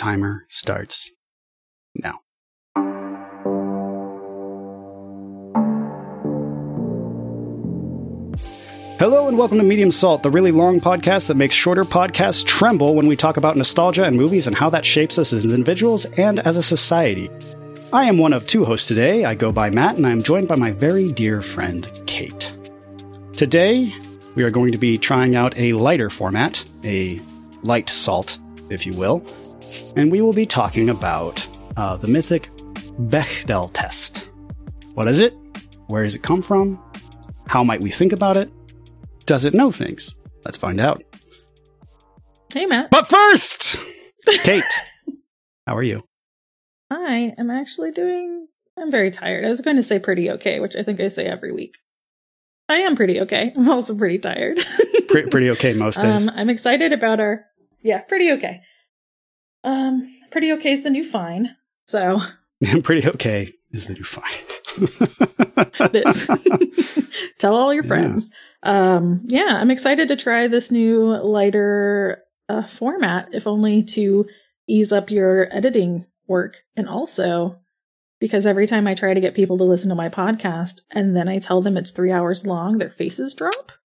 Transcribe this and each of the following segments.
timer starts now. Hello and welcome to Medium Salt, the really long podcast that makes shorter podcasts tremble when we talk about nostalgia and movies and how that shapes us as individuals and as a society. I am one of two hosts today. I go by Matt and I am joined by my very dear friend, Kait. Today, we are going to be trying out a lighter format, a light salt, if you will, and we will be talking about uh, the mythic Bechdel test. What is it? Where does it come from? How might we think about it? Does it know things? Let's find out. Hey, Matt. But first, Kait, how are you? I am actually doing. I'm very tired. I was going to say pretty okay, which I think I say every week. I am pretty okay. I'm also pretty tired. pretty, pretty okay most days. Um, I'm excited about our. Yeah, pretty okay. Um, pretty okay is the new fine. So. pretty okay is the new fine. it is. Tell all your friends. Yeah um, yeah, I'm excited to try this new lighter uh, format, if only to ease up your editing work. And also because every time I try to get people to listen to my podcast and then I tell them it's three hours long, their faces drop.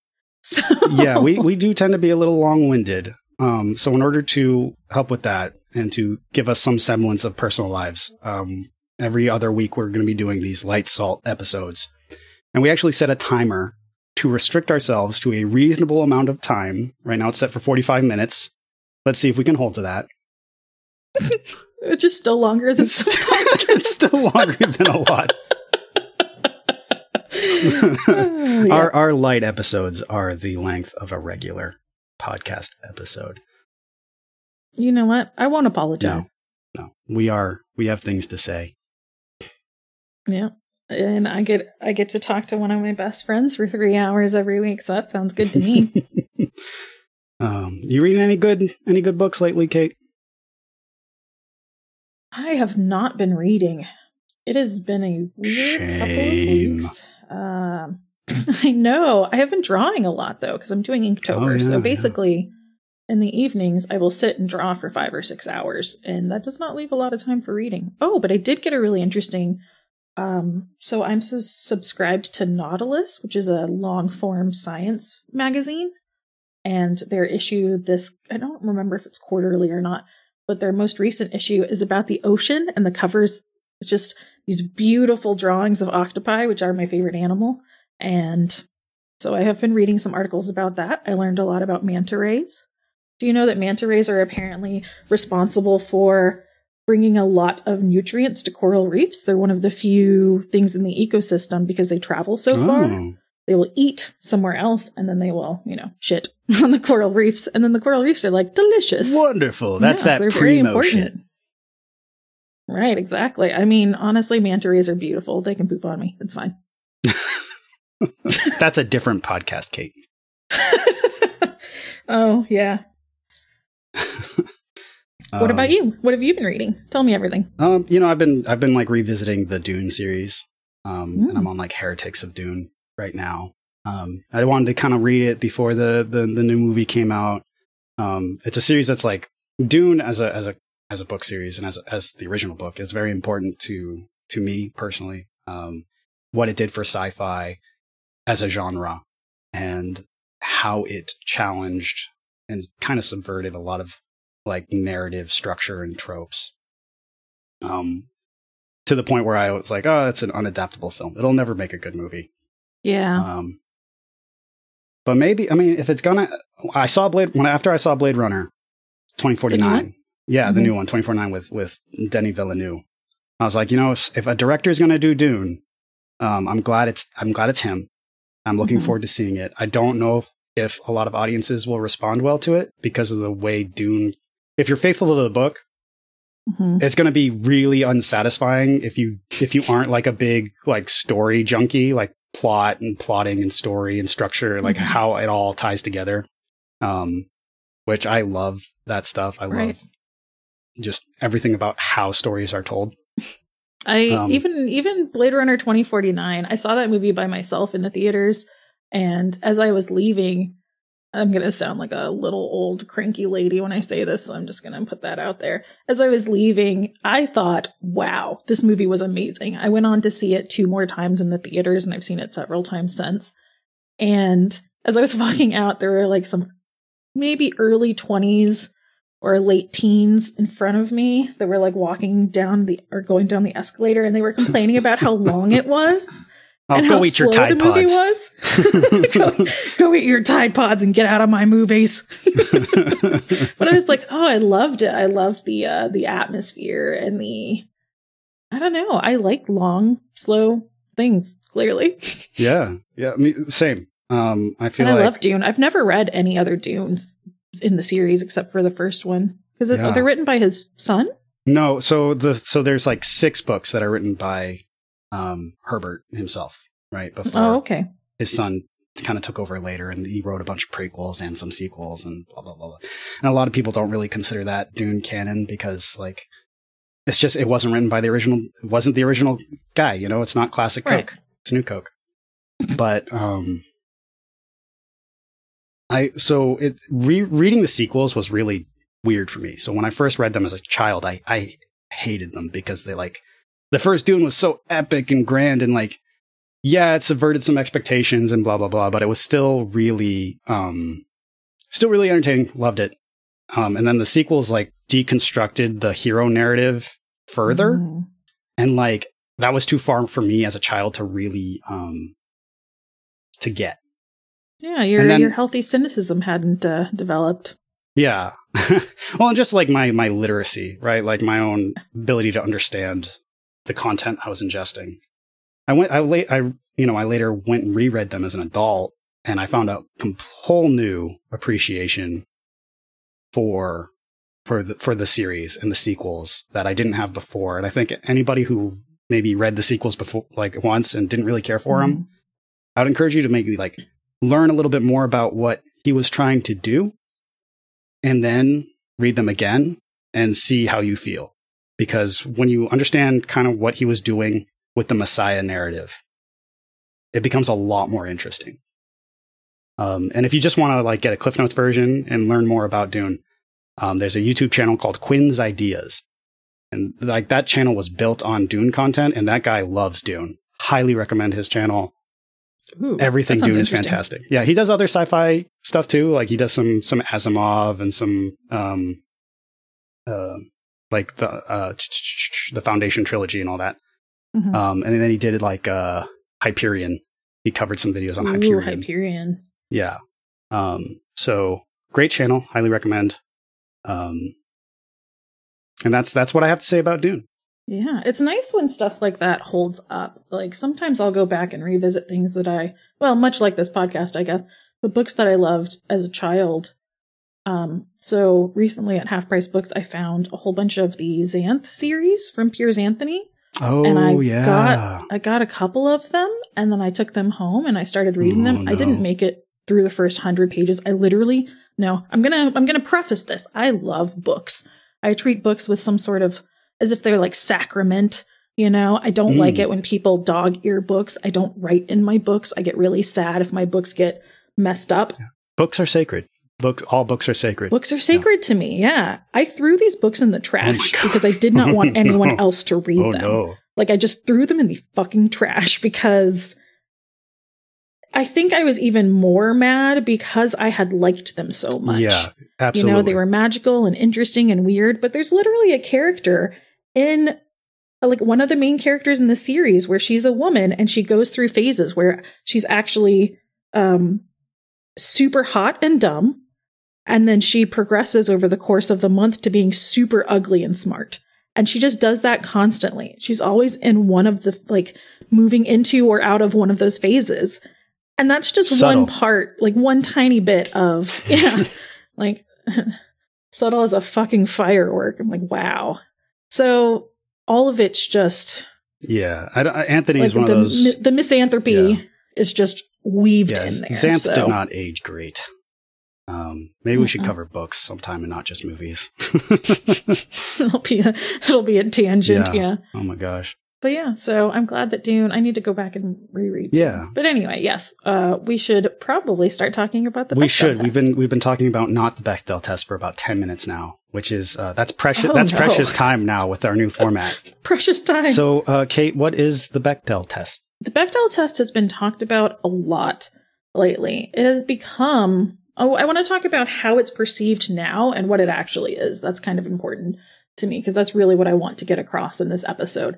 So yeah, we, we do tend to be a little long winded. Um, so in order to help with that and to give us some semblance of personal lives, um, every other week we're going to be doing these light salt episodes. And we actually set a timer to restrict ourselves to a reasonable amount of time. Right now it's set for 45 minutes. Let's see if we can hold to that. it's just still longer than it's, it's still longer than a lot. yeah. Our our light episodes are the length of a regular podcast episode. You know what? I won't apologize. No, no. We are we have things to say. Yeah and I get I get to talk to one of my best friends for three hours every week, so that sounds good to me. um, you reading any good any good books lately, Kait? I have not been reading. It has been a weird Shame. couple of weeks. Um, I know. I have been drawing a lot though because I'm doing Inktober. Oh, yeah, so basically. In the evenings, I will sit and draw for five or six hours, and that does not leave a lot of time for reading. Oh, but I did get a really interesting um, so I'm so subscribed to Nautilus, which is a long form science magazine. And their issue this, I don't remember if it's quarterly or not, but their most recent issue is about the ocean and the covers just these beautiful drawings of octopi, which are my favorite animal. And so I have been reading some articles about that. I learned a lot about manta rays. Do you know that manta rays are apparently responsible for bringing a lot of nutrients to coral reefs. They're one of the few things in the ecosystem because they travel so oh. far. They will eat somewhere else and then they will, you know, shit on the coral reefs. And then the coral reefs are like delicious. Wonderful. That's yeah, that so they're very important. Right, exactly. I mean, honestly, manta rays are beautiful. They can poop on me. It's fine. That's a different podcast, Kait. oh, yeah. What um, about you? What have you been reading? Tell me everything. Um, you know, I've been I've been like revisiting the Dune series. Um, mm. and I'm on like Heretics of Dune right now. Um, I wanted to kind of read it before the, the the new movie came out. Um, it's a series that's like Dune as a as a as a book series and as as the original book is very important to to me personally. Um, what it did for sci-fi as a genre and how it challenged and kind of subverted a lot of like narrative structure and tropes. Um, to the point where I was like, oh, it's an unadaptable film. It'll never make a good movie. Yeah. Um, but maybe, I mean, if it's gonna, I saw Blade, when after I saw Blade Runner 2049. Yeah, mm-hmm. the new one, 2049 with, with Denis Villeneuve. I was like, you know, if, if a director is going to do Dune, um, I'm glad it's, I'm glad it's him. I'm looking mm-hmm. forward to seeing it. I don't know if a lot of audiences will respond well to it because of the way Dune if you're faithful to the book, mm-hmm. it's going to be really unsatisfying if you if you aren't like a big like story junkie, like plot and plotting and story and structure, like mm-hmm. how it all ties together. Um, which I love that stuff. I right. love just everything about how stories are told. I um, even even Blade Runner 2049. I saw that movie by myself in the theaters and as I was leaving I'm going to sound like a little old cranky lady when I say this, so I'm just going to put that out there. As I was leaving, I thought, wow, this movie was amazing. I went on to see it two more times in the theaters and I've seen it several times since. And as I was walking out, there were like some maybe early 20s or late teens in front of me that were like walking down the or going down the escalator and they were complaining about how long it was. I'll and go how eat your Tide the movie Pods. was. go, go eat your Tide Pods and get out of my movies. but I was like, oh, I loved it. I loved the uh, the atmosphere and the. I don't know. I like long, slow things. Clearly, yeah, yeah, I mean, same. Um, I feel and I like love Dune. I've never read any other Dunes in the series except for the first one because Yeah. they're written by his son. no. So the so there's like six books that are written by um Herbert himself, right? Before Oh, okay. his son kind of took over later, and he wrote a bunch of prequels and some sequels and blah blah blah. blah. And a lot of people don't really consider that Dune canon because like it's just it wasn't written by the original. It wasn't the original guy. You know, it's not classic Right. Coke. It's new Coke. But um, I so it re- reading the sequels was really weird for me. So when I first read them as a child, I I hated them because they like the first Dune was so epic and grand and like yeah, it subverted some expectations and blah blah blah, but it was still really um still really entertaining. Loved it. Um and then the sequels like deconstructed the hero narrative further Mm. and like that was too far for me as a child to really um to get. Yeah, your then- your healthy cynicism hadn't uh, developed. Yeah. well, and just like my my literacy, right? Like my own ability to understand the content I was ingesting. I went I late I you know, I later went and reread them as an adult and I found a whole new appreciation for for the for the series and the sequels that I didn't have before. And I think anybody who maybe read the sequels before like once and didn't really care for them, Mhm. I would encourage you to maybe like learn a little bit more about what he was trying to do and then read them again and see how you feel. Because when you understand kind of what he was doing with the Messiah narrative, it becomes a lot more interesting. Um, and if you just want to like get a Cliff Notes version and learn more about Dune, um, there's a YouTube channel called Quinn's Ideas. And like that channel was built on Dune content, and that guy loves Dune. Highly recommend his channel Ooh, everything Dune is fantastic. Yeah, he does other sci-fi stuff too. Like he does some some Asimov and some um uh like the uh the Foundation trilogy and all that. Mhm. Um and then he did like uh Hyperion. He covered some videos on Ooh, Hyperion. Hyperion. Yeah. Um so great channel, highly recommend. Um and that's that's what I have to say about Dune. Yeah, it's nice when stuff like that holds up. Like sometimes I'll go back and revisit things that I, well, much like this podcast, I guess, but books that I loved as a child. Um, so recently at Half Price Books, I found a whole bunch of the Xanth series from Piers Anthony. Oh and I yeah. got I got a couple of them and then I took them home and I started reading Oh, them. I didn't make it through the first 100 pages. I literally no, I'm going to I'm going to preface this. I love books. I treat books with some sort of as if they're like sacrament, you know. I don't Mm. like it when people dog ear books. I don't write in my books. I get really sad if my books get messed up. books are sacred. Books all books are sacred. Books are sacred to me. Yeah. I threw these books in the trash God. because I did not want anyone No. else to read oh them. no. Like I just threw them in the fucking trash because I think I was even more mad because I had liked them so much. Yeah, absolutely. You know, they were magical and interesting and weird, but there's literally a character in like one of the main characters in the series where she's a woman and she goes through phases where she's actually um super hot and dumb and then she progresses over the course of the month to being super ugly and smart. And she just does that constantly. She's always in one of the like moving into or out of one of those phases. And that's just Subtle. one part, like one tiny bit of, yeah, like subtle as a fucking firework. I'm like, wow. So all of it's just Yeah, I, don't- Anthony like is one the, of those. mi- the misanthropy Yeah. is just weaved Yes, in there. Xanth so. did not age great. Um, maybe we should cover books sometime and not just movies. it'll be a, it'll be a tangent, Yeah. yeah. oh my gosh. but yeah, so I'm glad that Dune. I need to go back and reread. Dune. Yeah. But anyway, yes, uh, we should probably start talking about the. we Bechdel should. Test. We've been we've been talking about not the Bechdel test for about ten minutes now, which is uh, that's precious. Oh, that's no. precious time now with our new format. precious time. so, uh, Kait, what is the Bechdel test? the Bechdel test has been talked about a lot lately. It has become. Oh, I want to talk about how it's perceived now and what it actually is. That's kind of important to me because that's really what I want to get across in this episode.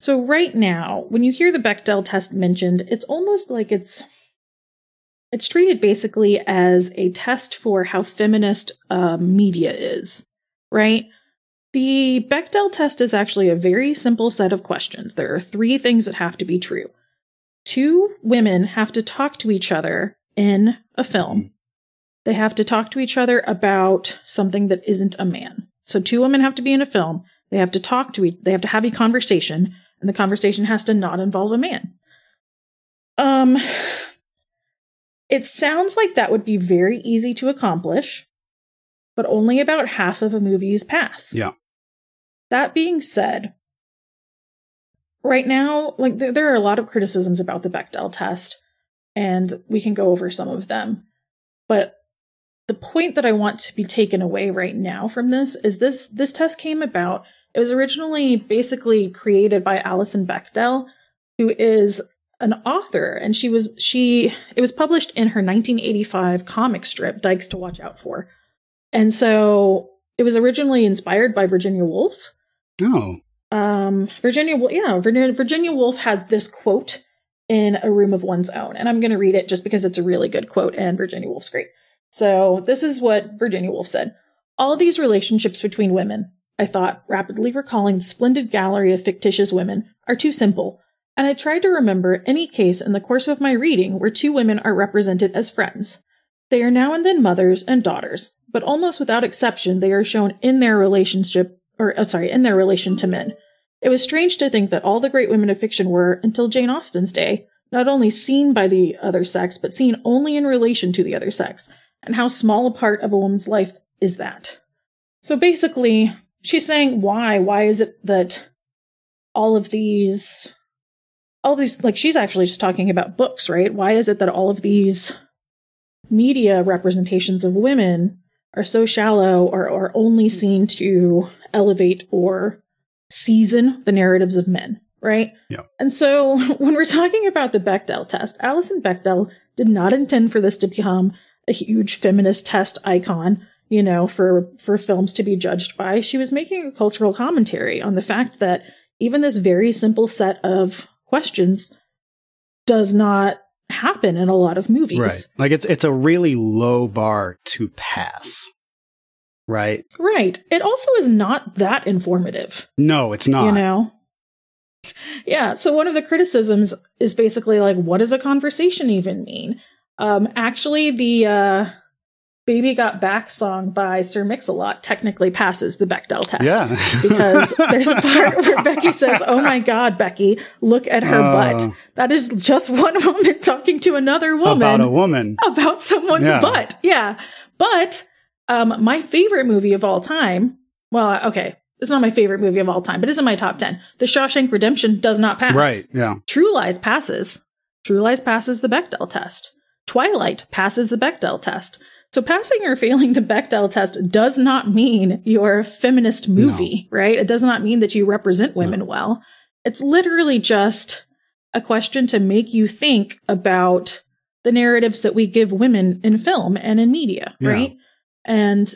So, right now, when you hear the Bechdel test mentioned, it's almost like it's it's treated basically as a test for how feminist uh, media is, right? The Bechdel test is actually a very simple set of questions. There are three things that have to be true. Two women have to talk to each other in a film. They have to talk to each other about something that isn't a man. So two women have to be in a film. They have to talk to each, they have to have a conversation, and the conversation has to not involve a man. Um, it sounds like that would be very easy to accomplish, but only about half of a movie's pass. Yeah. That being said, right now, like there, there are a lot of criticisms about the Bechdel test, and we can go over some of them. But the point that I want to be taken away right now from this is this this test came about. It was originally basically created by Alison Bechdel, who is an author, and she was she it was published in her 1985 comic strip Dykes to Watch Out For, and so it was originally inspired by Virginia Woolf. Oh, Um, Virginia, yeah, Virginia, Virginia Woolf has this quote in A Room of One's Own, and I'm going to read it just because it's a really good quote, and Virginia Woolf's great. So this is what Virginia Woolf said: All these relationships between women, I thought, rapidly recalling the splendid gallery of fictitious women, are too simple. And I tried to remember any case in the course of my reading where two women are represented as friends. They are now and then mothers and daughters, but almost without exception, they are shown in their relationship, or uh, sorry, in their relation to men. It was strange to think that all the great women of fiction were, until Jane Austen's day, not only seen by the other sex, but seen only in relation to the other sex. And how small a part of a woman's life is that? So basically, she's saying, why? Why is it that all of these, all of these, like she's actually just talking about books, right? Why is it that all of these media representations of women are so shallow or are only seen to elevate or season the narratives of men, right? Yeah. And so when we're talking about the Bechdel test, Alison Bechdel did not intend for this to become a huge feminist test icon, you know, for for films to be judged by. She was making a cultural commentary on the fact that even this very simple set of questions does not happen in a lot of movies. right. Like it's it's a really low bar to pass. Right? Right. It also is not that informative. No, it's not. you know yeah so one of the criticisms is basically like what does a conversation even mean um actually the uh baby got back song by sir mix-a-lot technically passes the bechdel test Yeah. because there's a part where becky says oh my god becky look at her Oh. butt that is just one woman talking to another woman About a woman. about someone's Yeah. butt. Yeah. But um my favorite movie of all time, well, okay, it's not my favorite movie of all time, but it's in my top 10. The Shawshank Redemption does not pass. Right. Yeah. True Lies passes. True Lies passes the Bechdel test. Twilight passes the Bechdel test. So passing or failing the Bechdel test does not mean you're a feminist movie, right? It does not mean that you represent women well. It's literally just a question to make you think about the narratives that we give women in film and in media, Yeah. right? And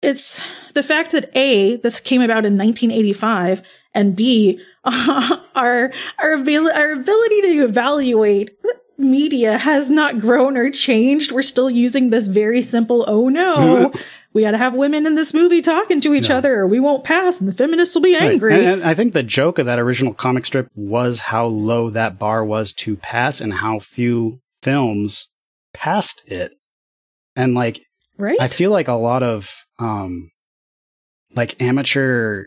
it's the fact that A, this came about in 1985, and B, our, our, abil- our ability to evaluate media has not grown or changed. We're still using this very simple, oh no, we got to have women in this movie talking to each Yeah. other or we won't pass and the feminists will be Right. angry. And, and I think the joke of that original comic strip was how low that bar was to pass and how few films passed it. And like right? I feel like a lot of um like amateur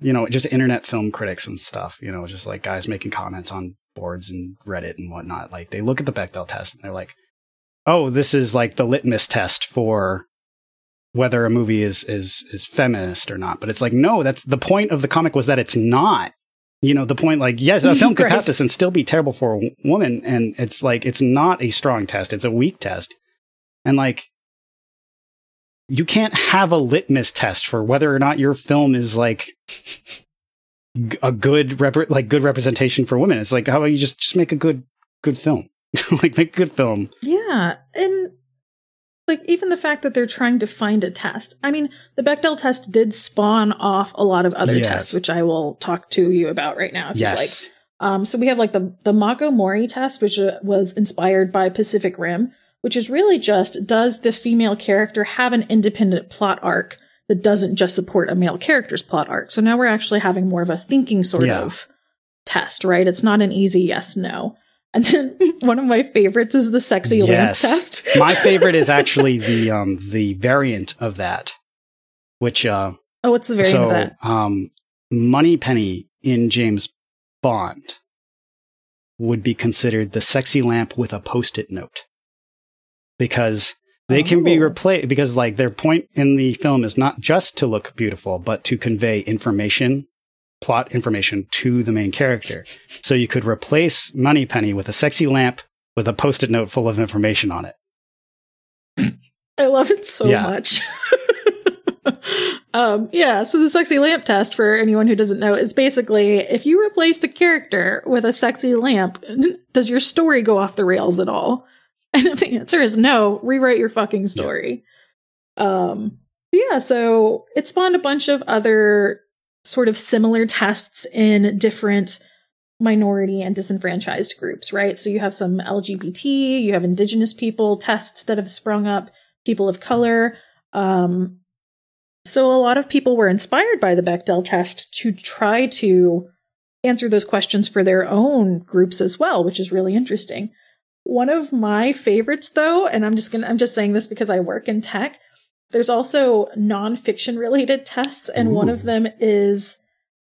you know, just internet film critics and stuff, you know, just like guys making comments on boards and Reddit and whatnot. Like they look at the Bechdel test and they're like, oh, this is like the litmus test for whether a movie is is is feminist or not. But it's like no, that's the point of the comic was that it's not. You know, the point like yes, a film could pass this and still be terrible for a woman, and it's like it's not a strong test; it's a weak test, and like you can't have a litmus test for whether or not your film is like a good rep- like good representation for women. It's like how about you just just make a good good film, like make a good film. Yeah. And like even the fact that they're trying to find a test. I mean, the Bechdel test did spawn off a lot of other Yes. tests, which I will talk to you about right now if you'd like. Yes, Um, so we have like the the Mako Mori test, which uh, was inspired by Pacific Rim, which is really just does the female character have an independent plot arc that doesn't just support a male character's plot arc. So now we're actually having more of a thinking sort Yeah. of test, right? It's not an easy yes no. And then one of my favorites is the sexy lamp test. my favorite is actually the um the variant of that, which uh oh, what's the variant so of that? um Moneypenny in James Bond would be considered the sexy lamp with a post-it note because they can be Oh. replaced because like their point in the film is not just to look beautiful but to convey information plot information to the main character so you could replace moneypenny with a sexy lamp with a post-it note full of information on it I love it so Yeah. much. um, yeah, so the sexy lamp test, for anyone who doesn't know, is basically if you replace the character with a sexy lamp, does your story go off the rails at all? And if the answer is no, rewrite your fucking story. Um, yeah, so it spawned a bunch of other sort of similar tests in different minority and disenfranchised groups, right? So you have some LGBT, you have indigenous people tests that have sprung up, people of color. Um, so a lot of people were inspired by the Bechdel test to try to answer those questions for their own groups as well, which is really interesting. One of my favorites though, and I'm just gonna I'm just saying this because I work in tech, there's also nonfiction related tests, and one of them is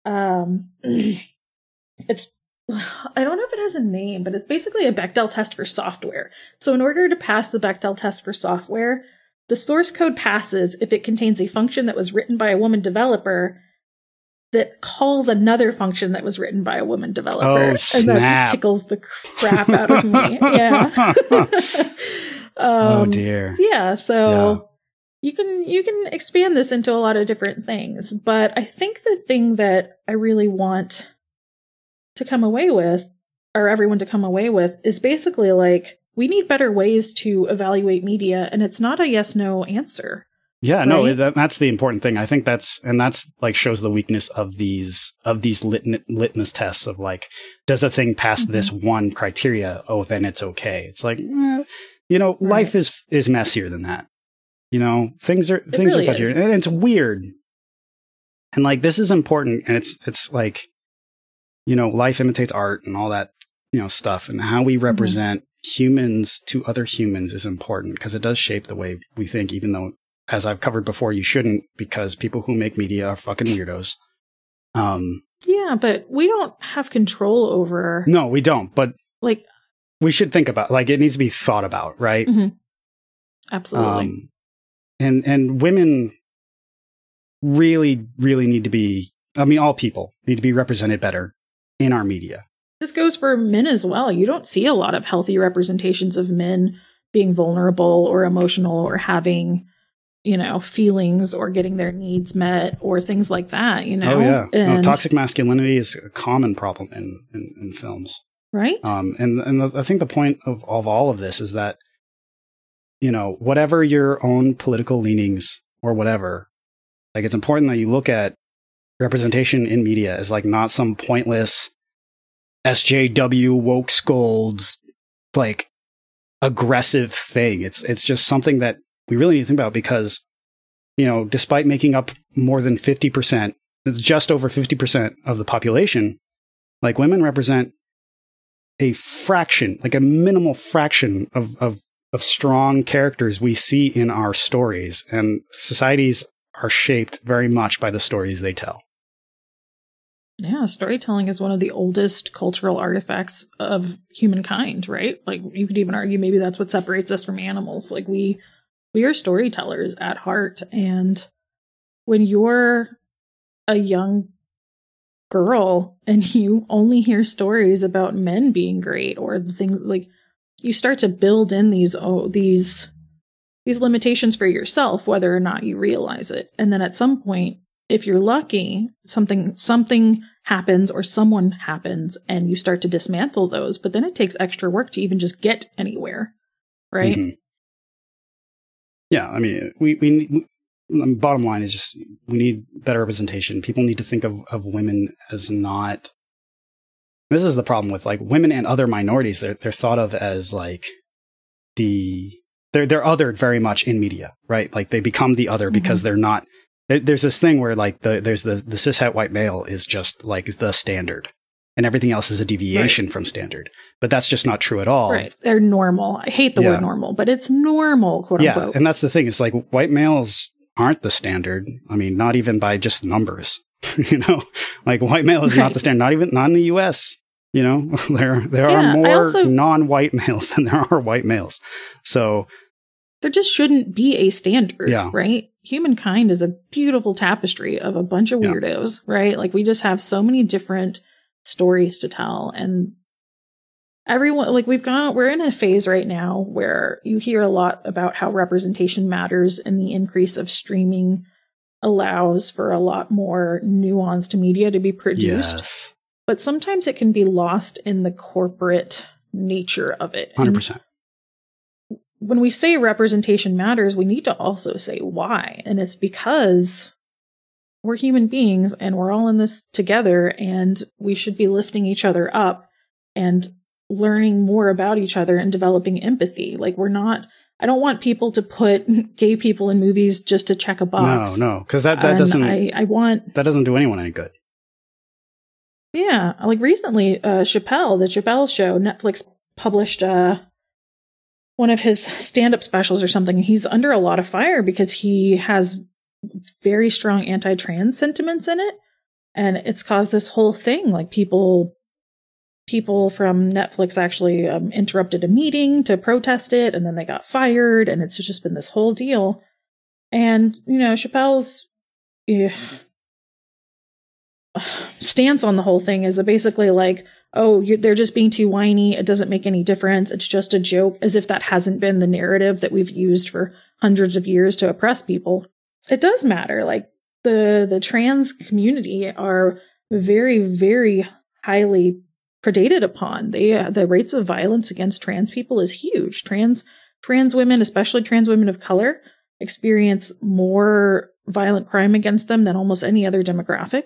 um it's I don't know if it has a name, but it's basically a Bechdel test for software. So in order to pass the Bechdel test for software, the source code passes if it contains a function that was written by a woman developer that calls another function that was written by a woman developer. Oh, and that just tickles the crap out of me. Yeah. oh um, dear yeah, so Yeah. you can you can expand this into a lot of different things, but I think the thing that I really want to come away with or everyone to come away with is basically like we need better ways to evaluate media and it's not a yes no answer. Yeah, no, that, that's the important thing. I think that's and that's like shows the weakness of these of these lit, litmus tests of like, does a thing pass Mm-hmm. this one criteria? Oh, then it's okay. It's like, eh, you know, Right. life is is messier than that. You know, things are things really are fudgier, is. and it's weird. And like this is important, and it's it's like, you know, life imitates art and all that you know stuff, and how Mm-hmm. we represent humans to other humans is important because it does shape the way we think, even though as I've covered before, you shouldn't because people who make media are fucking weirdos. Um, Yeah, but we don't have control over no, we don't, but like we should think about like it needs to be thought about, right? absolutely. Um, and and women really, really need to be. I mean, all people need to be represented better in our media. this goes for men as well. You don't see a lot of healthy representations of men being vulnerable or emotional or having, you know, feelings or getting their needs met or things like that, you know? oh yeah, no, toxic masculinity is a common problem in in, in films. right? Um, and and the, I think the point of, of all of this is that, you know, whatever your own political leanings or whatever, like it's important that you look at representation in media as like not some pointless SJW woke scolds like aggressive thing. It's it's just something that we really need to think about because, you know, despite making up more than fifty percent, it's just over fifty percent of the population. Like women represent a fraction, like a minimal fraction of, of, of strong characters we see in our stories. And societies are shaped very much by the stories they tell. Yeah, storytelling is one of the oldest cultural artifacts of humankind, right? Like you could even argue maybe that's what separates us from animals. Like we we are storytellers at heart. And when you're a young girl and you only hear stories about men being great or the things like you start to build in these oh these these limitations for yourself whether or not you realize it and then at some point if you're lucky something something happens or someone happens and you start to dismantle those but then it takes extra work to even just get anywhere right mm-hmm. Yeah i mean we we bottom line is just we need better representation. People need to think of, of women as not. This is the problem with like women and other minorities. They're they're thought of as like the they're they're othered very much in media, right? Like they become the other mm-hmm. because they're not. There's this thing where like the there's the the cishet white male is just like the standard, and everything else is a deviation right. from standard. But that's just not true at all. Right. They're normal. I hate the yeah. word normal, but it's normal, quote yeah. unquote. And that's the thing. It's like white males aren't the standard. I mean, not even by just numbers. you know, like white male is right. not the standard. Not even not in the U.S. You know, there there yeah, are more also, non-white males than there are white males. So there just shouldn't be a standard, yeah. right? Humankind is a beautiful tapestry of a bunch of weirdos, yeah. right? Like we just have so many different stories to tell. And everyone like we've gone we're in a phase right now where you hear a lot about how representation matters and the increase of streaming allows for a lot more nuanced media to be produced. Yes. but sometimes it can be lost in the corporate nature of it. 100% and when we say representation matters we need to also say why. And it's because we're human beings and we're all in this together and we should be lifting each other up and learning more about each other and developing empathy. Like we're not I don't want people to put gay people in movies just to check a box. No, no, because that that and doesn't. I, I want that doesn't do anyone any good. Yeah, like recently, uh, Chappelle, the Chappelle Show, Netflix published uh, one of his stand-up specials or something. He's under a lot of fire because he has very strong anti-trans sentiments in it, and it's caused this whole thing. Like people people from Netflix actually um, interrupted a meeting to protest it, and then they got fired, and it's just been this whole deal. And you know, Chappelle's yeah, stance on the whole thing is basically like, "Oh, they're just being too whiny. It doesn't make any difference. It's just a joke." As if that hasn't been the narrative that we've used for hundreds of years to oppress people. It does matter. Like the the trans community are very, very highly predated upon. They, uh, the rates of violence against trans people is huge. Trans trans women, especially trans women of color, experience more violent crime against them than almost any other demographic.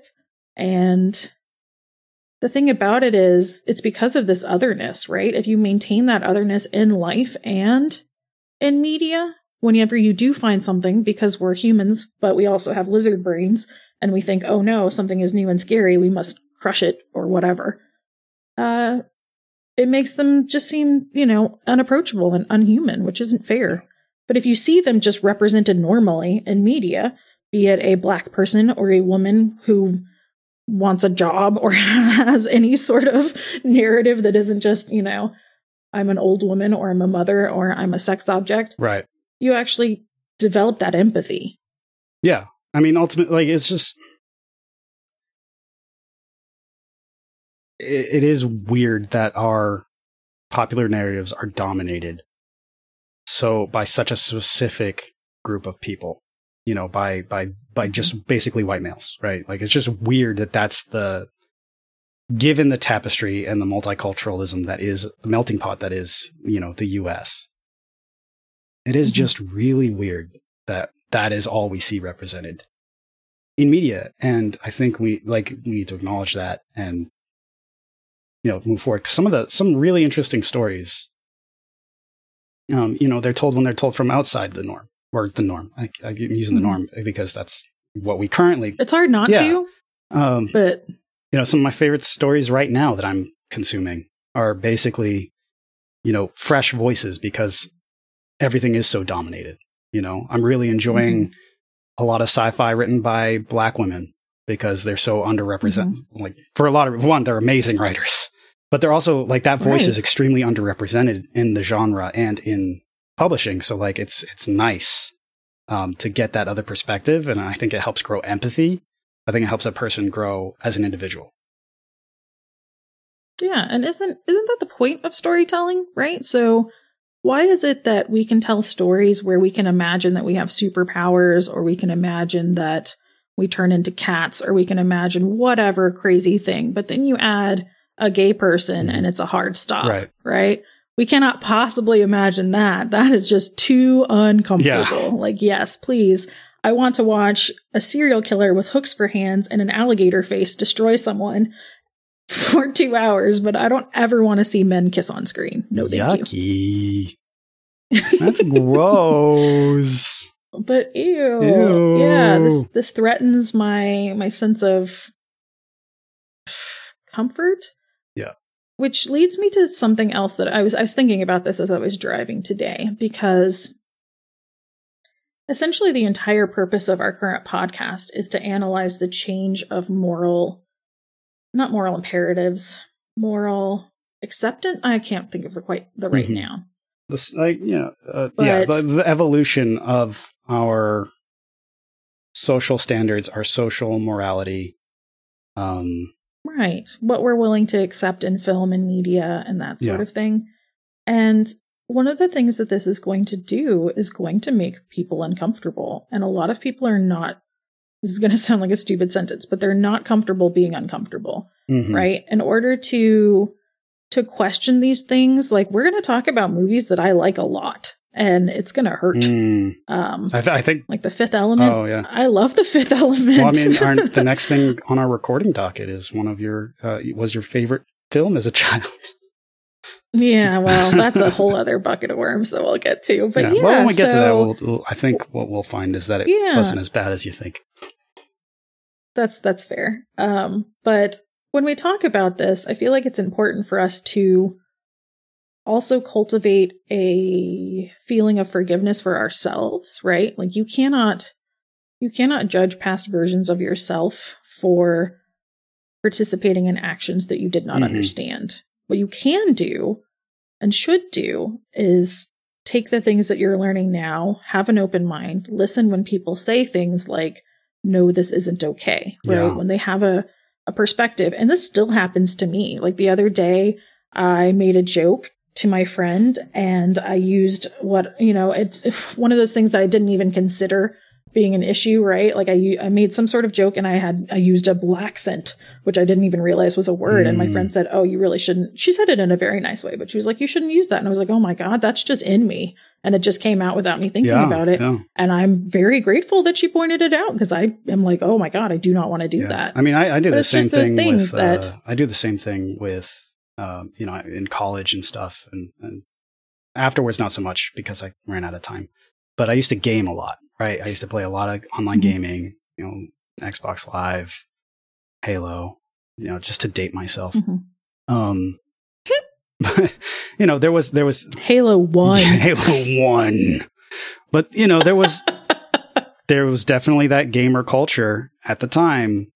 And the thing about it is, it's because of this otherness, right? If you maintain that otherness in life and in media, whenever you do find something, because we're humans, but we also have lizard brains, and we think, oh no, something is new and scary, we must crush it or whatever uh, it makes them just seem, you know, unapproachable and unhuman, which isn't fair. But if you see them just represented normally in media, be it a black person or a woman who wants a job or has any sort of narrative that isn't just, you know, I'm an old woman or I'm a mother or I'm a sex object. Right. You actually develop that empathy. Yeah. I mean, ultimately, like, it's just it, it is weird that our popular narratives are dominated so by such a specific group of people you know by by by mm-hmm. just basically white males right like it's just weird that that's the given the tapestry and the multiculturalism that is the melting pot that is you know the US it is mm-hmm. just really weird that that is all we see represented in media and i think we like we need to acknowledge that and you know move forward. Some of the some really interesting stories, um, you know, they're told when they're told from outside the norm or the norm. I, am using the mm-hmm. norm because that's what we currently. It's hard not yeah. to, um, but you know, some of my favorite stories right now that I'm consuming are basically, you know, fresh voices because everything is so dominated. You know, I'm really enjoying mm-hmm. a lot of sci-fi written by black women because they're so underrepresented. Mm-hmm. Like for a lot of one, they're amazing writers, but they're also like that voice right. is extremely underrepresented in the genre and in publishing. So like it's it's nice um, to get that other perspective, and I think it helps grow empathy. I think it helps a person grow as an individual. Yeah, and isn't isn't that the point of storytelling, right? So why is it that we can tell stories where we can imagine that we have superpowers or we can imagine that we turn into cats or we can imagine whatever crazy thing, but then you add a gay person and it's a hard stop, right? right? We cannot possibly imagine that. That is just too uncomfortable. Yeah. Like, yes, please. I want to watch a serial killer with hooks for hands and an alligator face destroy someone for two hours, but I don't ever want to see men kiss on screen. No, thank Yucky. you. That's gross. But ew. ew. Yeah, this this threatens my my sense of comfort. Yeah. Which leads me to something else that I was I was thinking about this as I was driving today because essentially the entire purpose of our current podcast is to analyze the change of moral not moral imperatives, moral acceptance. I can't think of the quite the right mm-hmm. noun. This, like, you know, uh, yeah, the, the evolution of our social standards, our social morality. Um, right. What we're willing to accept in film and media and that sort yeah. of thing. And one of the things that this is going to do is going to make people uncomfortable. And a lot of people are not this is going to sound like a stupid sentence, but they're not comfortable being uncomfortable, mm-hmm. right? In order to to question these things, like we're going to talk about movies that I like a lot, and it's going to hurt. Mm. Um, I, th- I, think like the Fifth Element. Oh yeah, I love the Fifth Element. Well, I mean, our, the next thing on our recording docket is one of your uh, was your favorite film as a child. Yeah, well, that's a whole other bucket of worms that we'll get to. But yeah, yeah well, when we get so, to that, we'll, we'll, I think what we'll find is that it yeah. wasn't as bad as you think. That's that's fair. Um, but when we talk about this, I feel like it's important for us to also cultivate a feeling of forgiveness for ourselves, right? Like you cannot you cannot judge past versions of yourself for participating in actions that you did not mm-hmm. understand. What you can do and should do is take the things that you're learning now, have an open mind, listen when people say things like, no, this isn't okay, right? Yeah. When they have a, a perspective. And this still happens to me. Like the other day, I made a joke to my friend and I used what, you know, it's one of those things that I didn't even consider being an issue, right? Like I, I made some sort of joke and I had, I used a black scent, which I didn't even realize was a word. Mm. And my friend mm. said, Oh, you really shouldn't. She said it in a very nice way, but she was like, You shouldn't use that. And I was like, Oh my God, that's just in me. And it just came out without me thinking yeah, about it. Yeah. And I'm very grateful that she pointed it out because I am like, Oh my God, I do not want to do yeah. that. I mean, I, I do but the same thing with, that, uh, I do the same thing with, um, you know, in college and stuff and, and afterwards, not so much because I ran out of time, but I used to game a lot right? I used to play a lot of online mm-hmm. gaming, you know, Xbox Live, Halo, you know, just to date myself. Mm-hmm. Um, you know, there was there was Halo One, Halo One, but you know, there was there was definitely that gamer culture at the time.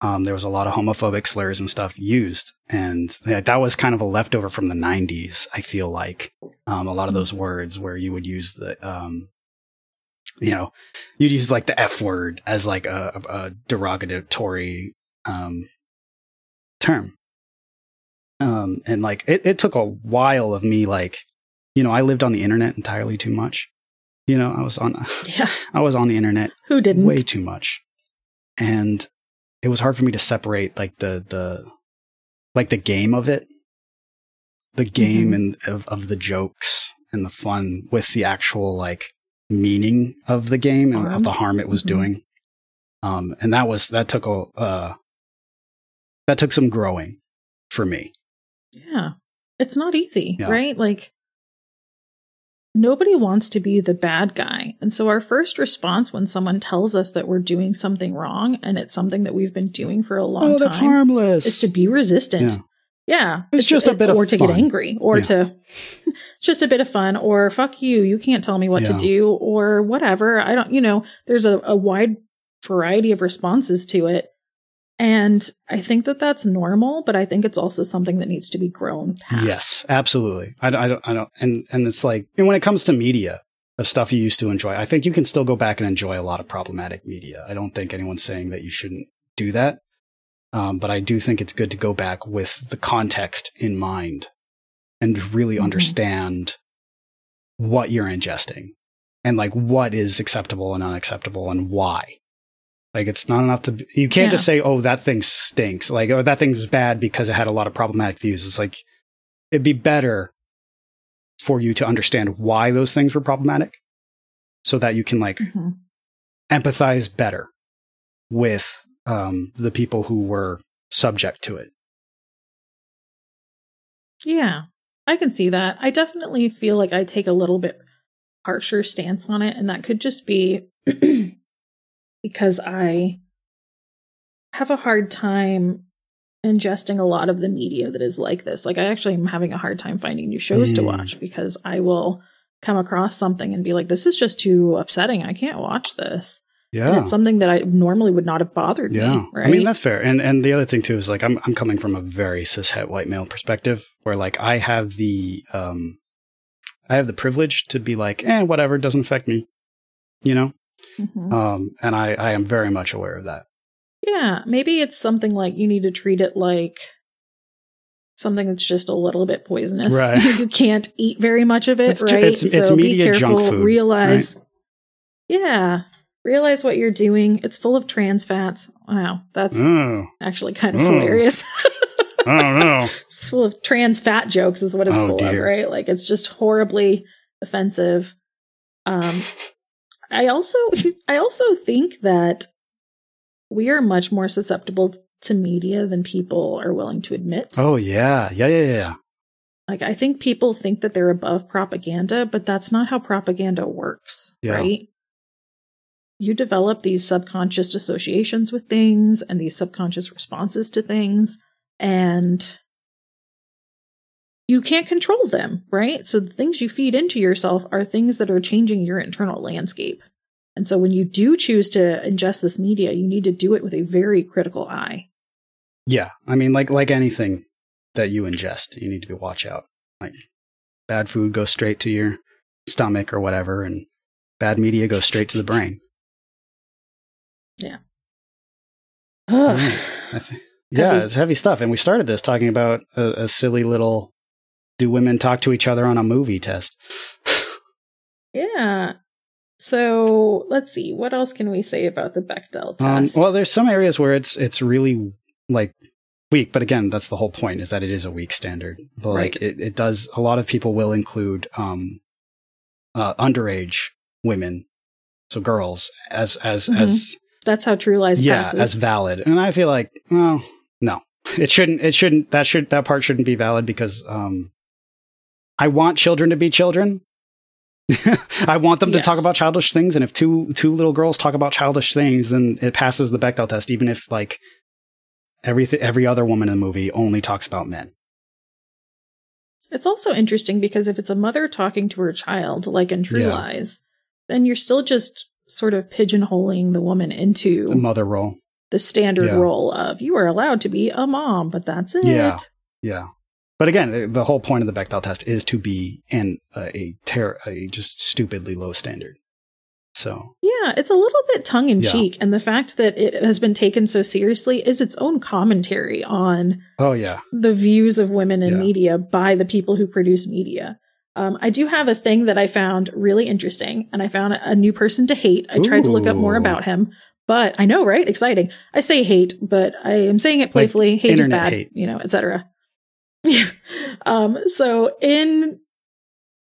Um, there was a lot of homophobic slurs and stuff used, and yeah, that was kind of a leftover from the '90s. I feel like um, a lot of those words where you would use the um, you know, you'd use like the F word as like a, a derogatory um, term. Um, and like it, it took a while of me like, you know, I lived on the internet entirely too much. You know, I was on, yeah. I was on the internet. Who didn't? Way too much. And it was hard for me to separate like the, the, like the game of it, the game mm-hmm. and of, of the jokes and the fun with the actual like meaning of the game and of the harm it was mm-hmm. doing. Um, and that was that took a uh, that took some growing for me. Yeah, it's not easy, yeah. right? Like nobody wants to be the bad guy. And so our first response when someone tells us that we're doing something wrong and it's something that we've been doing for a long oh, time harmless. is to be resistant. Yeah. Yeah. It's, it's just a bit of or to fun. get angry or yeah. to just a bit of fun or fuck you, you can't tell me what yeah. to do or whatever. I don't, you know, there's a, a wide variety of responses to it. And I think that that's normal, but I think it's also something that needs to be grown past. Yes, absolutely. I, I don't, I don't, and, and it's like, and when it comes to media of stuff you used to enjoy, I think you can still go back and enjoy a lot of problematic media. I don't think anyone's saying that you shouldn't do that. Um, but I do think it's good to go back with the context in mind and really mm-hmm. understand what you're ingesting and like what is acceptable and unacceptable and why. Like it's not enough to be, you can't yeah. just say, "Oh, that thing stinks." Like, "Oh, that thing's bad because it had a lot of problematic views." It's like it'd be better for you to understand why those things were problematic so that you can like mm-hmm. empathize better with um, the people who were subject to it. Yeah, I can see that. I definitely feel like I take a little bit harsher stance on it, and that could just be because I have a hard time ingesting a lot of the media that is like this. Like I actually am having a hard time finding new shows mm. to watch because I will come across something and be like, this is just too upsetting. I can't watch this. Yeah. And it's something that I normally would not have bothered yeah. me. Right? I mean, that's fair. And and the other thing too is like I'm I'm coming from a very cishet white male perspective where like I have the um I have the privilege to be like, eh, whatever, doesn't affect me. You know? Mm-hmm. Um, and I, I am very much aware of that. Yeah, maybe it's something like you need to treat it like something that's just a little bit poisonous. Right. you can't eat very much of it, it's, right? It's, so be careful. Food, realize, right? yeah, realize what you're doing. It's full of trans fats. Wow, that's actually kind of hilarious. I don't know. It's full of trans fat jokes, is what it's oh, full dear. of, right? Like it's just horribly offensive. Um, I also I also think that we are much more susceptible to media than people are willing to admit. Oh yeah. Yeah, yeah, yeah. Like I think people think that they're above propaganda, but that's not how propaganda works, yeah. right? You develop these subconscious associations with things and these subconscious responses to things and you can't control them, right? So the things you feed into yourself are things that are changing your internal landscape. And so when you do choose to ingest this media, you need to do it with a very critical eye. Yeah. I mean, like, like anything that you ingest, you need to be watch out. Like bad food goes straight to your stomach or whatever, and bad media goes straight to the brain. th- yeah, heavy. it's heavy stuff. And we started this talking about a, a silly little do women talk to each other on a movie test? yeah. So let's see. What else can we say about the Bechdel um, test? Um, well, there's some areas where it's it's really like weak, but again, that's the whole point is that it is a weak standard. But right. like it, it does a lot of people will include um uh underage women, so girls as as mm-hmm. as that's how True Lies yeah, passes. as valid. And I feel like, well, no. It shouldn't it shouldn't that should that part shouldn't be valid because um I want children to be children. I want them yes. to talk about childish things, and if two two little girls talk about childish things, then it passes the Bechdel test, even if like every every other woman in the movie only talks about men. It's also interesting because if it's a mother talking to her child, like in True yeah. Lies, then you're still just sort of pigeonholing the woman into the mother role, the standard yeah. role of you are allowed to be a mom, but that's it. Yeah, yeah. But again, the whole point of the Bechdel test is to be in a ter- a just stupidly low standard. So yeah, it's a little bit tongue in cheek, yeah. and the fact that it has been taken so seriously is its own commentary on oh yeah the views of women in yeah. media by the people who produce media. Um, I do have a thing that I found really interesting, and I found a new person to hate. I Ooh. tried to look up more about him, but I know, right? Exciting. I say hate, but I am saying it playfully. Like hate is bad, hate. you know, etc. um, so in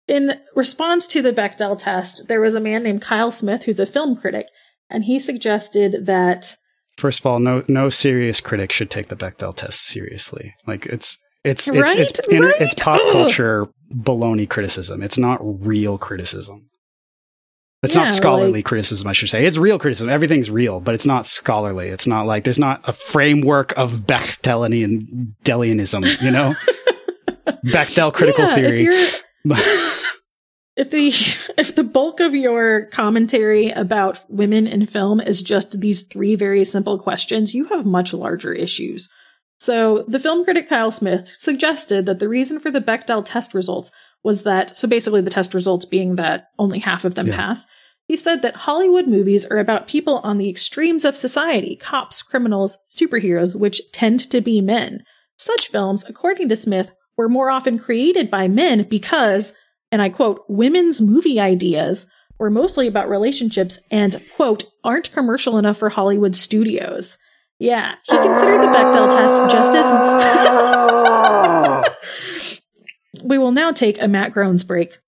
in response to the Bechdel test, there was a man named Kyle Smith who's a film critic, and he suggested that first of all, no no serious critic should take the Bechdel test seriously. Like it's it's it's right? it's, it's, right? it's pop culture baloney criticism. It's not real criticism. It's yeah, not scholarly like, criticism, I should say. It's real criticism. Everything's real, but it's not scholarly. It's not like there's not a framework of Bechdelian Delianism, you know? Bechdel critical yeah, theory. if the if the bulk of your commentary about women in film is just these three very simple questions, you have much larger issues. So, the film critic Kyle Smith suggested that the reason for the Bechdel test results was that so basically the test results being that only half of them yeah. pass. He said that Hollywood movies are about people on the extremes of society, cops, criminals, superheroes, which tend to be men. Such films, according to Smith, were more often created by men because and I quote, women's movie ideas were mostly about relationships and, quote, aren't commercial enough for Hollywood studios. Yeah, he considered the Bechdel test just as. we will now take a Matt Groans break.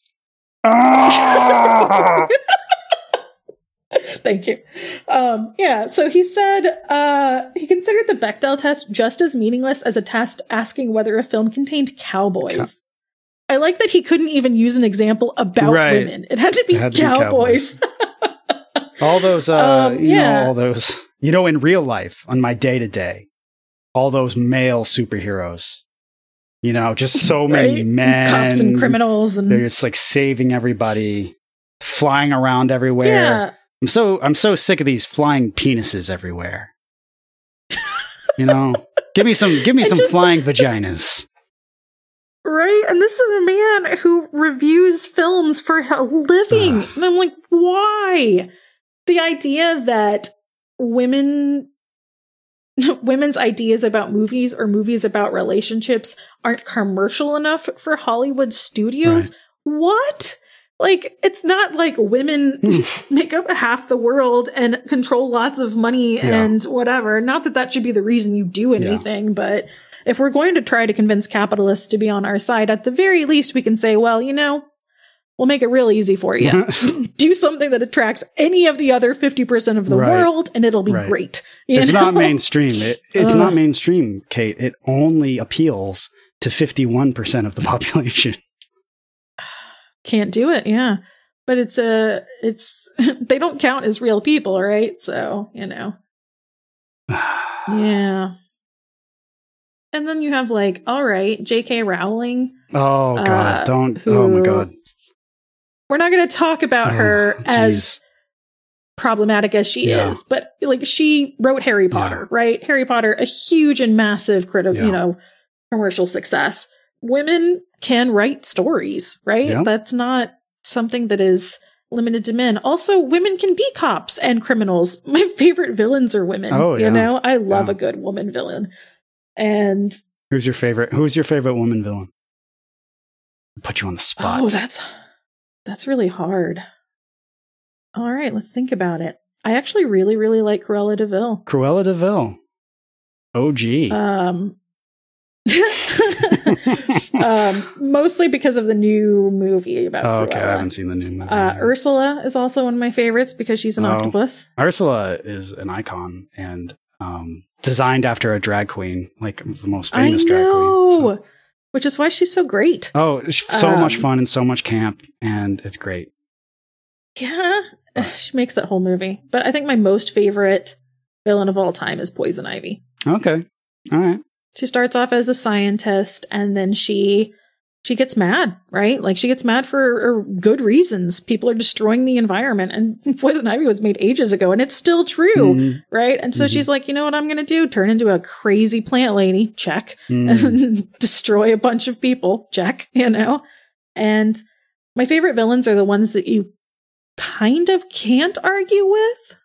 Thank you. Um, yeah, so he said uh, he considered the Bechdel test just as meaningless as a test asking whether a film contained cowboys. I like that he couldn't even use an example about right. women. It had to be, had to cowboys. Be cowboys. all those, uh, um, you yeah. know, all those, you know, in real life, on my day to day, all those male superheroes. You know, just so many men, cops and criminals, and they're just like saving everybody, flying around everywhere. Yeah. I'm so I'm so sick of these flying penises everywhere. you know, give me some give me some just, flying vaginas. Just, Right? And this is a man who reviews films for a living. and I'm like, why? The idea that women women's ideas about movies or movies about relationships aren't commercial enough for Hollywood studios. Right. What? Like, it's not like women hmm. make up half the world and control lots of money yeah. and whatever. Not that that should be the reason you do anything, yeah. but if we're going to try to convince capitalists to be on our side, at the very least, we can say, well, you know, we'll make it real easy for you. Do something that attracts any of the other 50% of the right. world and it'll be right. great. It's know? not mainstream. It, it's uh, not mainstream, Kait. It only appeals to 51% of the population. Can't do it. Yeah. But it's a, uh, it's, they don't count as real people, right? So, you know. yeah. And then you have like, all right, J.K. Rowling. Oh god, uh, don't. Who, oh my god. We're not going to talk about oh, her geez. as problematic as she yeah. is, but like she wrote Harry Potter, yeah. right? Harry Potter, a huge and massive critical, yeah. you know, commercial success. Women can write stories, right? That's not something that is limited to men. Also, women can be cops and criminals. My favorite villains are women. Oh, you know, I love a good woman villain. And who's your favorite? Who's your favorite woman villain? Put you on the spot. Oh, that's that's really hard. All right, let's think about it. I actually really, really like Cruella de Vil. Cruella de Vil. OG. Um, um, mostly because of the new movie about. Oh, okay, I haven't seen the new movie. Uh, Ursula is also one of my favorites because she's an oh, octopus. Ursula is an icon, and um, designed after a drag queen, like the most famous I drag queen. So. Which is why she's so great. Oh, so um, much fun and so much camp, and it's great. Yeah, she makes that whole movie. But I think my most favorite villain of all time is Poison Ivy. Okay, all right. She starts off as a scientist, and then she she gets mad, right? Like she gets mad for good reasons. People are destroying the environment and poison ivy was made ages ago and it's still true, mm-hmm. right? And so mm-hmm. she's like, you know what I'm going to do? Turn into a crazy plant lady, check, mm-hmm. and destroy a bunch of people, check, you know? And my favorite villains are the ones that you kind of can't argue with.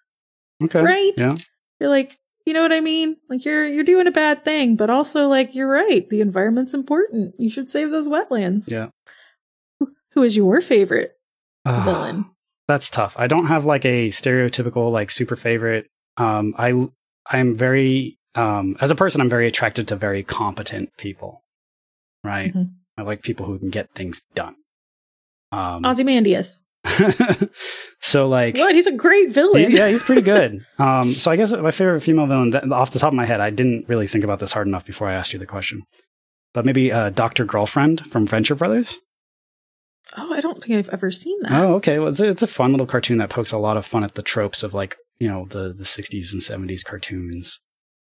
Okay. Right? Yeah. You're like, you know what I mean? Like you're you're doing a bad thing, but also like you're right. The environment's important. You should save those wetlands. Yeah. Who is your favorite uh, villain? That's tough. I don't have like a stereotypical like super favorite. Um I I'm very um as a person I'm very attracted to very competent people. Right? Mm-hmm. I like people who can get things done. Um Ozymandias. so like what? He's a great villain. He, yeah, he's pretty good. um, so I guess my favorite female villain, that, off the top of my head, I didn't really think about this hard enough before I asked you the question. But maybe uh, Doctor Girlfriend from Venture Brothers. Oh, I don't think I've ever seen that. Oh, okay. Well, it's a, it's a fun little cartoon that pokes a lot of fun at the tropes of like you know the the '60s and '70s cartoons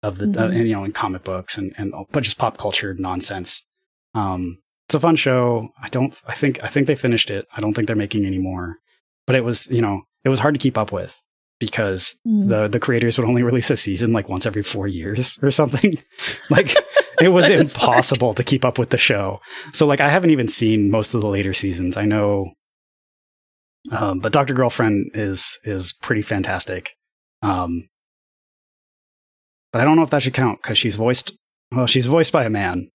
of the mm-hmm. uh, and, you know in comic books and and but just pop culture nonsense. Um, it's a fun show. I don't. I think. I think they finished it. I don't think they're making any more. But it was, you know, it was hard to keep up with because mm. the the creators would only release a season like once every four years or something. like it was impossible hard. to keep up with the show. So like I haven't even seen most of the later seasons. I know, um, but Doctor Girlfriend is is pretty fantastic. Um, but I don't know if that should count because she's voiced. Well, she's voiced by a man,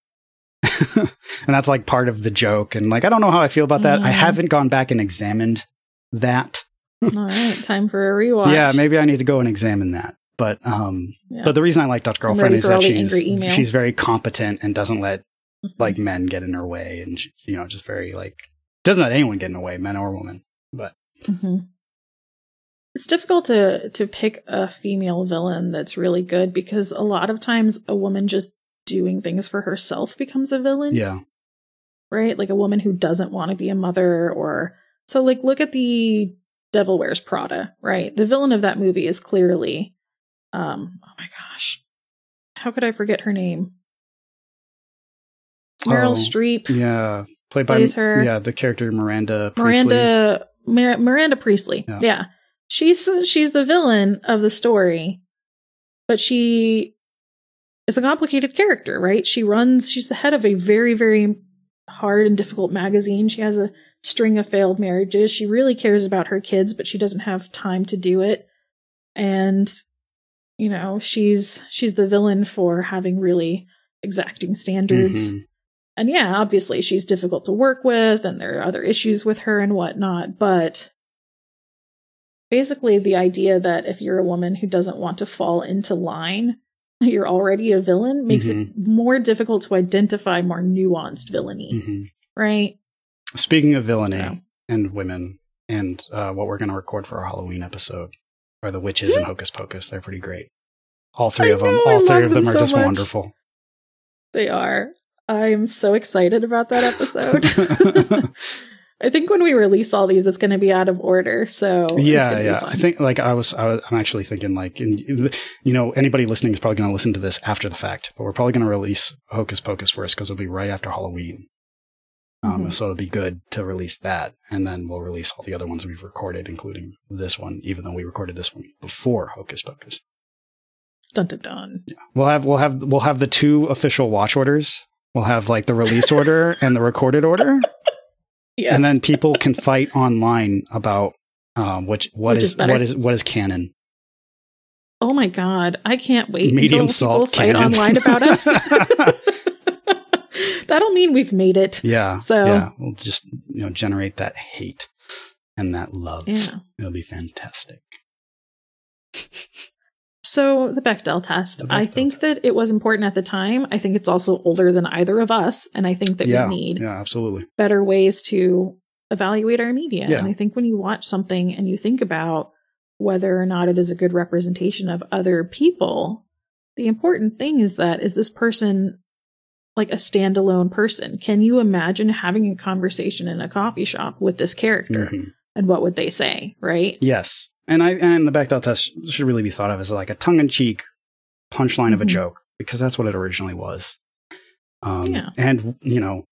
and that's like part of the joke. And like I don't know how I feel about that. Mm. I haven't gone back and examined that. All right, time for a rewatch. Yeah, maybe I need to go and examine that. But um, yeah. but the reason I like Doctor Girlfriend is that she's she's very competent and doesn't let mm-hmm. like men get in her way, and she, you know, just very like doesn't let anyone get in her way, men or women. But mm-hmm. it's difficult to to pick a female villain that's really good because a lot of times a woman just doing things for herself becomes a villain. Yeah. Right? Like a woman who doesn't want to be a mother or so like look at the Devil Wears Prada, right? The villain of that movie is clearly um oh my gosh. How could I forget her name? Meryl oh, Streep. Yeah. Played by her. Yeah, the character Miranda. Miranda Mir- Miranda Priestly. Yeah. yeah. She's she's the villain of the story. But she is a complicated character, right? She runs, she's the head of a very, very hard and difficult magazine. She has a string of failed marriages. She really cares about her kids, but she doesn't have time to do it. And, you know, she's, she's the villain for having really exacting standards. Mm-hmm. And yeah, obviously she's difficult to work with and there are other issues with her and whatnot, but basically the idea that if you're a woman who doesn't want to fall into line, you're already a villain makes mm-hmm. it more difficult to identify more nuanced villainy. Mm-hmm. Right? Speaking of villainy yeah. and women and uh, what we're going to record for our Halloween episode are the witches and Hocus Pocus. They're pretty great. All three I of them. Know, all three of them, them are so just much. wonderful. They are. I am so excited about that episode. I think when we release all these, it's going to be out of order. So yeah, yeah. I think like I was, I was, I'm actually thinking like, you know, anybody listening is probably going to listen to this after the fact, but we're probably going to release Hocus Pocus first because it'll be right after Halloween. Um, mm-hmm. So it'll be good to release that, and then we'll release all the other ones we've recorded, including this one, even though we recorded this one before Hocus Pocus. Dun dun dun. Yeah. We'll have we'll have we'll have the two official watch orders. We'll have like the release order and the recorded order. Yes. And then people can fight online about um, which what which is, is what is what is canon. Oh my god, I can't wait Medium until people fight canon. online about us. That'll mean we've made it. Yeah. So yeah, we'll just you know generate that hate and that love. Yeah, it'll be fantastic. So the Bechdel test, the Bechdel I think test. that it was important at the time. I think it's also older than either of us, and I think that yeah, we need yeah, absolutely better ways to evaluate our media. Yeah. And I think when you watch something and you think about whether or not it is a good representation of other people, the important thing is that is this person like a standalone person? Can you imagine having a conversation in a coffee shop with this character? Mm-hmm. And what would they say, right? Yes. And I and the Bechdel test should really be thought of as like a tongue in cheek punchline mm-hmm. of a mm-hmm. joke because that's what it originally was. Um, yeah. And you know,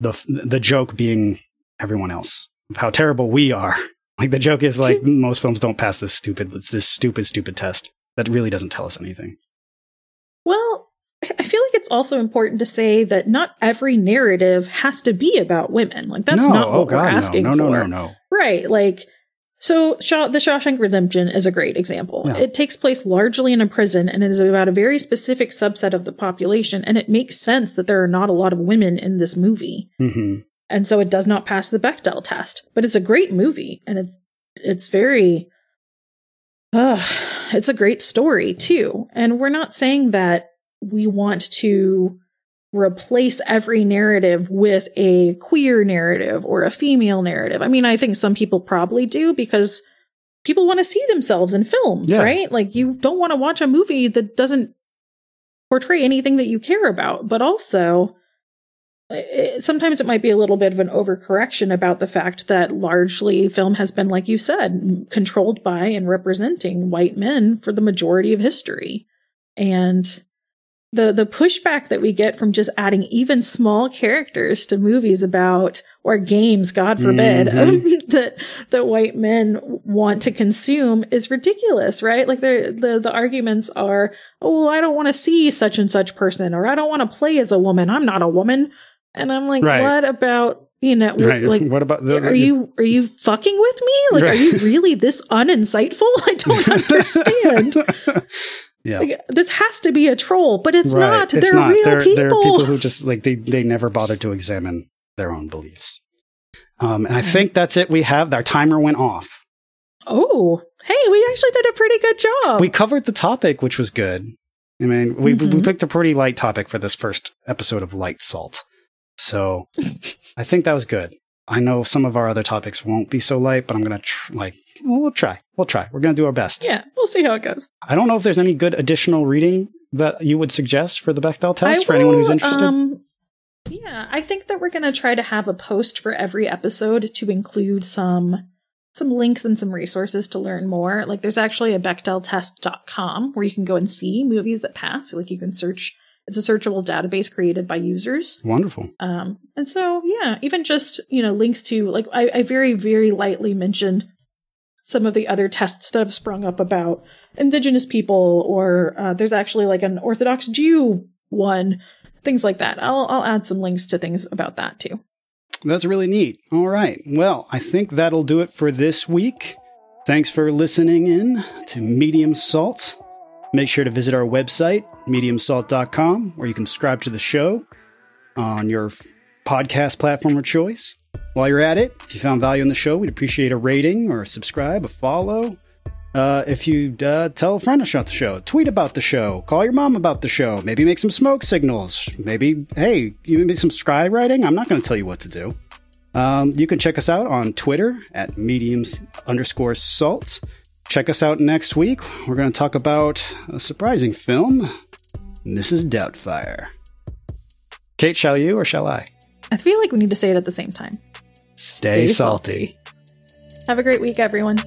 the the joke being everyone else, how terrible we are. Like the joke is like most films don't pass this stupid this stupid stupid test that really doesn't tell us anything. Well, I feel like it's also important to say that not every narrative has to be about women. Like that's no, not what oh God, we're asking no, no, for. No, no, no, Right. Like so, Shaw, the Shawshank Redemption is a great example. Yeah. It takes place largely in a prison and is about a very specific subset of the population. And it makes sense that there are not a lot of women in this movie. Mm-hmm. And so it does not pass the Bechdel test, but it's a great movie and it's, it's very, uh, it's a great story too. And we're not saying that we want to replace every narrative with a queer narrative or a female narrative. I mean, I think some people probably do because people want to see themselves in film, yeah. right? Like you don't want to watch a movie that doesn't portray anything that you care about, but also it, sometimes it might be a little bit of an overcorrection about the fact that largely film has been, like you said, controlled by and representing white men for the majority of history. And the the pushback that we get from just adding even small characters to movies about or games, God forbid, mm-hmm. that that white men want to consume is ridiculous, right? Like the the the arguments are, oh, well, I don't want to see such and such person, or I don't want to play as a woman. I'm not a woman, and I'm like, right. what about you know, right. like what about the, are you are you fucking with me? Like, right. are you really this uninsightful? I don't understand. Yeah. Like, this has to be a troll, but it's right. not. It's they're not. real they're, people. They're people who just like they they never bothered to examine their own beliefs. Um, and I think that's it. We have our timer went off. Oh, hey, we actually did a pretty good job. We covered the topic, which was good. I mean, we mm-hmm. we picked a pretty light topic for this first episode of Light Salt, so I think that was good. I know some of our other topics won't be so light, but I'm gonna tr- like well, we'll try. We'll try. We're gonna do our best. Yeah, we'll see how it goes. I don't know if there's any good additional reading that you would suggest for the Bechdel test I for will, anyone who's interested. Um, yeah, I think that we're gonna try to have a post for every episode to include some some links and some resources to learn more. Like there's actually a BechdelTest.com where you can go and see movies that pass. So like you can search it's a searchable database created by users. Wonderful. Um, and so, yeah, even just, you know, links to, like, I, I very, very lightly mentioned some of the other tests that have sprung up about indigenous people, or uh, there's actually like an Orthodox Jew one, things like that. I'll, I'll add some links to things about that too. That's really neat. All right. Well, I think that'll do it for this week. Thanks for listening in to Medium Salt. Make sure to visit our website, mediumsalt.com, where you can subscribe to the show on your podcast platform of choice. While you're at it, if you found value in the show, we'd appreciate a rating or a subscribe, a follow. Uh, if you uh, tell a friend about the show, tweet about the show, call your mom about the show, maybe make some smoke signals, maybe, hey, you maybe some sky writing. I'm not going to tell you what to do. Um, you can check us out on Twitter at mediums underscore salt. Check us out next week. We're going to talk about a surprising film, Mrs. Doubtfire. Kait, shall you or shall I? I feel like we need to say it at the same time. Stay, Stay salty. salty. Have a great week, everyone.